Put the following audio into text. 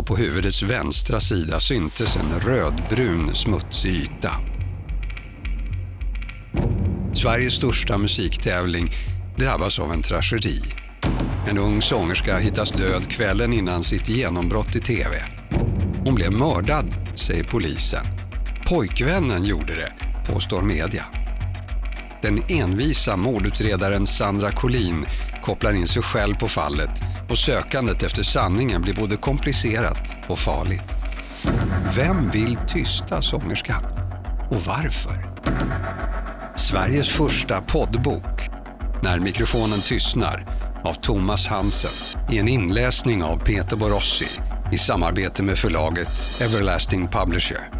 och på huvudets vänstra sida syntes en rödbrun smutsig yta. Sveriges största musiktävling drabbas av en tragedi. En ung sångerska hittas död kvällen innan sitt genombrott i TV. Hon blev mördad, säger polisen. Pojkvännen gjorde det, påstår media. Den envisa mordutredaren Sandra Collin kopplar in sig själv på fallet och sökandet efter sanningen blir både komplicerat och farligt. Vem vill tysta sångerskan? Och varför? Sveriges första poddbok När mikrofonen tystnar av Thomas Hansen i en inläsning av Peter Borossi i samarbete med förlaget Everlasting Publisher.